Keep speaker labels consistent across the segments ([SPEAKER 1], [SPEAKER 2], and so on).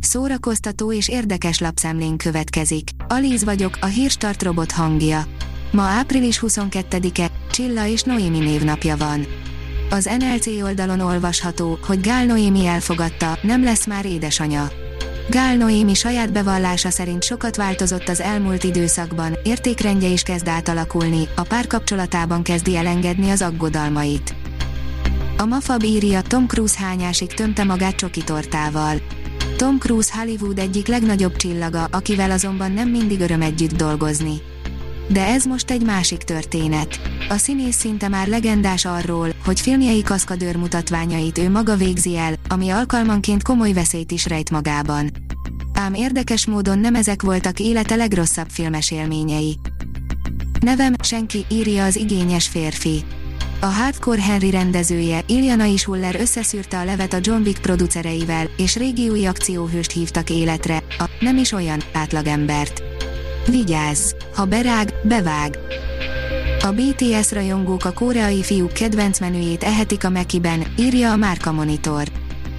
[SPEAKER 1] Szórakoztató és érdekes lapszemlén következik. Alíz vagyok, a hírstart robot hangja. Ma április 22-e, Csilla és Noémi névnapja van. Az NLC oldalon olvasható, hogy Gál Noémi elfogadta, nem lesz már édesanya. Gál Noémi saját bevallása szerint sokat változott az elmúlt időszakban, értékrendje is kezd átalakulni, a párkapcsolatában kezdi elengedni az aggodalmait. A Mafab írja, Tom Cruise hányásig tömte magát csoki tortával. Tom Cruise Hollywood egyik legnagyobb csillaga, akivel azonban nem mindig öröm együtt dolgozni. De ez most egy másik történet. A színész szinte már legendás arról, hogy filmjei kaszkadőr mutatványait ő maga végzi el, ami alkalmanként komoly veszélyt is rejt magában. Ám érdekes módon nem ezek voltak élete legrosszabb filmes élményei. Nevem, senki, írja az igényes férfi. A Hardcore Henry rendezője, Iljana Ishuller összeszűrte a levet a John Wick producereivel, és régi új akcióhőst hívtak életre, a nem is olyan átlagembert. Vigyázz! Ha berág, bevág! A BTS rajongók a koreai fiúk kedvenc menüjét ehetik a Mekiben, írja a Márka Monitor.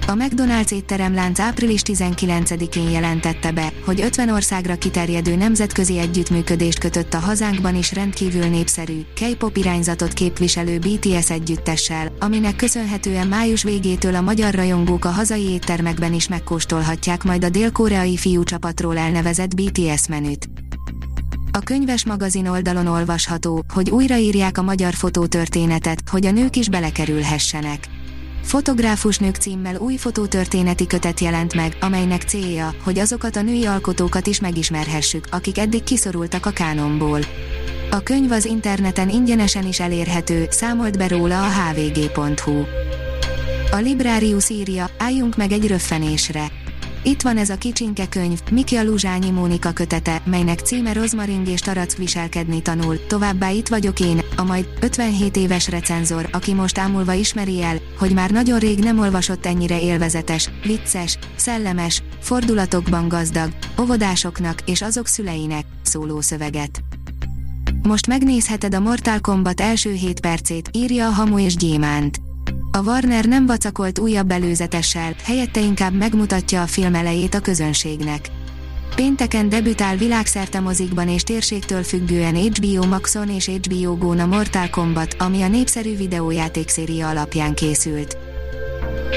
[SPEAKER 1] A McDonald's étteremlánc április 19-én jelentette be, hogy 50 országra kiterjedő nemzetközi együttműködést kötött a hazánkban is rendkívül népszerű, K-pop irányzatot képviselő BTS együttessel, aminek köszönhetően május végétől a magyar rajongók a hazai éttermekben is megkóstolhatják majd a dél-koreai fiúcsapatról elnevezett BTS menüt. A könyves magazin oldalon olvasható, hogy újraírják a magyar fotótörténetet, hogy a nők is belekerülhessenek. Fotográfus nők címmel új fotótörténeti kötet jelent meg, amelynek célja, hogy azokat a női alkotókat is megismerhessük, akik eddig kiszorultak a kánonból. A könyv az interneten ingyenesen is elérhető, számolt be róla a hvg.hu. A Librarius írja, álljunk meg egy röffenésre. Itt van ez a kicsinke könyv, Miki a Luzsányi Mónika kötete, melynek címe Rozmaring és Tarack viselkedni tanul, továbbá itt vagyok én, a majd 57 éves recenzor, aki most ámulva ismeri el, hogy már nagyon rég nem olvasott ennyire élvezetes, vicces, szellemes, fordulatokban gazdag, óvodásoknak és azok szüleinek szóló szöveget. Most megnézheted a Mortal Kombat első 7 percét, írja a Hamu és Gyémánt. A Warner nem vacakolt újabb előzetessel, helyette inkább megmutatja a film elejét a közönségnek. Pénteken debütál világszerte mozikban és térségtől függően HBO Maxon és HBO Go-n a Mortal Kombat, ami a népszerű videójátékszéria alapján készült.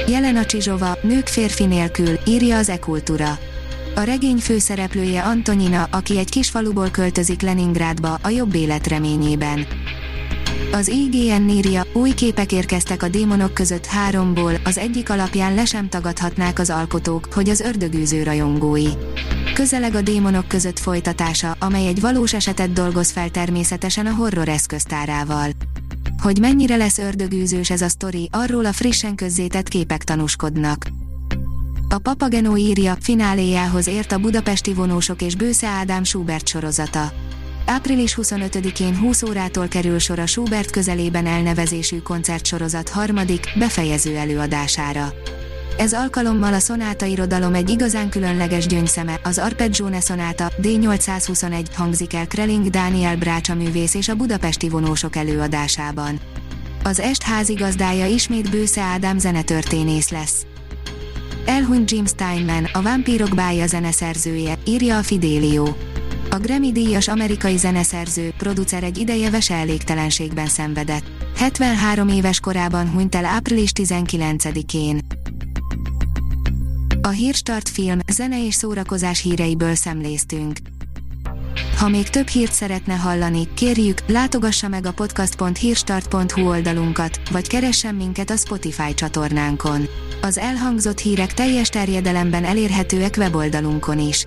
[SPEAKER 1] Jelena Csizsova, nők férfi nélkül, írja az e-kultúra. A regény főszereplője Antonina, aki egy kis faluból költözik Leningrádba, a jobb élet reményében. Az IGN írja, új képek érkeztek a démonok között háromból, az egyik alapján le sem tagadhatnák az alkotók, hogy az ördögűző rajongói. Közeleg a démonok között folytatása, amely egy valós esetet dolgoz fel természetesen a horror eszköztárával. Hogy mennyire lesz ördögűzős ez a sztori, arról a frissen közzétett képek tanúskodnak. A Papageno írja, fináléjához ért a budapesti vonósok és Bősze Ádám Schubert sorozata. Április 25-én 20 órától kerül sor a Schubert közelében elnevezésű koncertsorozat harmadik, befejező előadására. Ez alkalommal a szonáta irodalom egy igazán különleges gyöngyszeme, az Arpeggione szonáta D821 hangzik el Kreling Dániel Brácsa művész és a budapesti vonósok előadásában. Az est házigazdája ismét Bősze Ádám zenetörténész lesz. Elhunyt Jim Steinman, a Vámpírok bája zeneszerzője, írja a Fidelio. A Grammy díjas amerikai zeneszerző, producer egy ideje veseelégtelenségben szenvedett. 73 éves korában hunyt el április 19-én. A Hírstart film, zene és szórakozás híreiből szemléztünk. Ha még több hírt szeretne hallani, kérjük, látogassa meg a podcast.hírstart.hu oldalunkat, vagy keressen minket a Spotify csatornánkon. Az elhangzott hírek teljes terjedelemben elérhetőek weboldalunkon is.